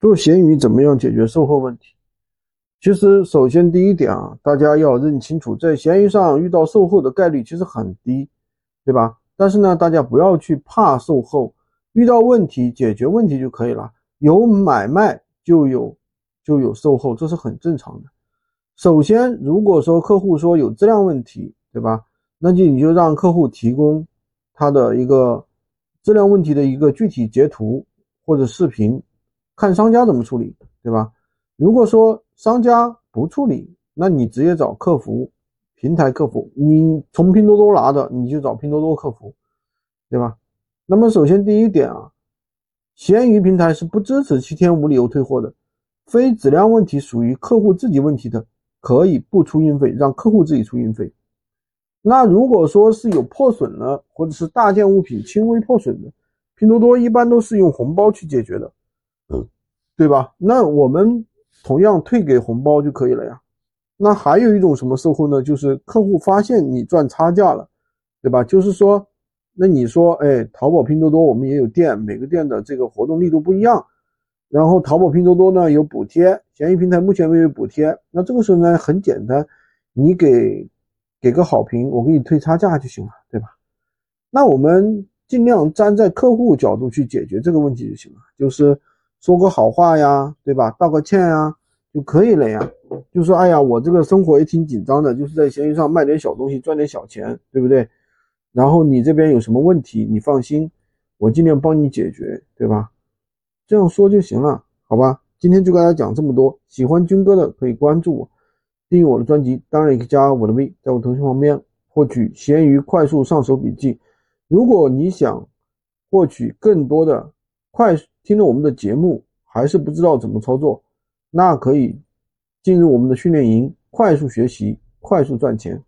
做闲鱼怎么样解决售后问题？其实，首先第一点啊，大家要认清楚，在闲鱼上遇到售后的概率其实很低，对吧？但是呢，大家不要去怕售后，遇到问题解决问题就可以了。有买卖就有就有售后，这是很正常的。首先，如果说客户说有质量问题，对吧？那就你就让客户提供他的一个质量问题的一个具体截图或者视频。看商家怎么处理，对吧？如果说商家不处理，那你直接找客服平台客服。你从拼多多拿的，你就找拼多多客服，对吧？那么首先第一点啊，闲鱼平台是不支持七天无理由退货的。非质量问题属于客户自己问题的，可以不出运费，让客户自己出运费。那如果说是有破损了，或者是大件物品轻微破损的，拼多多一般都是用红包去解决的。嗯，对吧？那我们同样退给红包就可以了呀。那还有一种什么售后呢？就是客户发现你赚差价了，对吧？就是说，那你说，哎，淘宝、拼多多我们也有店，每个店的这个活动力度不一样。然后淘宝、拼多多呢有补贴，闲鱼平台目前没有补贴。那这个时候呢很简单，你给给个好评，我给你退差价就行了，对吧？那我们尽量站在客户角度去解决这个问题就行了，就是。说个好话呀，对吧？道个歉呀，就可以了呀。就说，哎呀，我这个生活也挺紧张的，就是在闲鱼上卖点小东西，赚点小钱，对不对？然后你这边有什么问题，你放心，我尽量帮你解决，对吧？这样说就行了，好吧？今天就跟大家讲这么多。喜欢军哥的可以关注我，订阅我的专辑，当然也可以加我的微，在我头像旁边获取闲鱼快速上手笔记。如果你想获取更多的快速。听了我们的节目还是不知道怎么操作，那可以进入我们的训练营，快速学习，快速赚钱。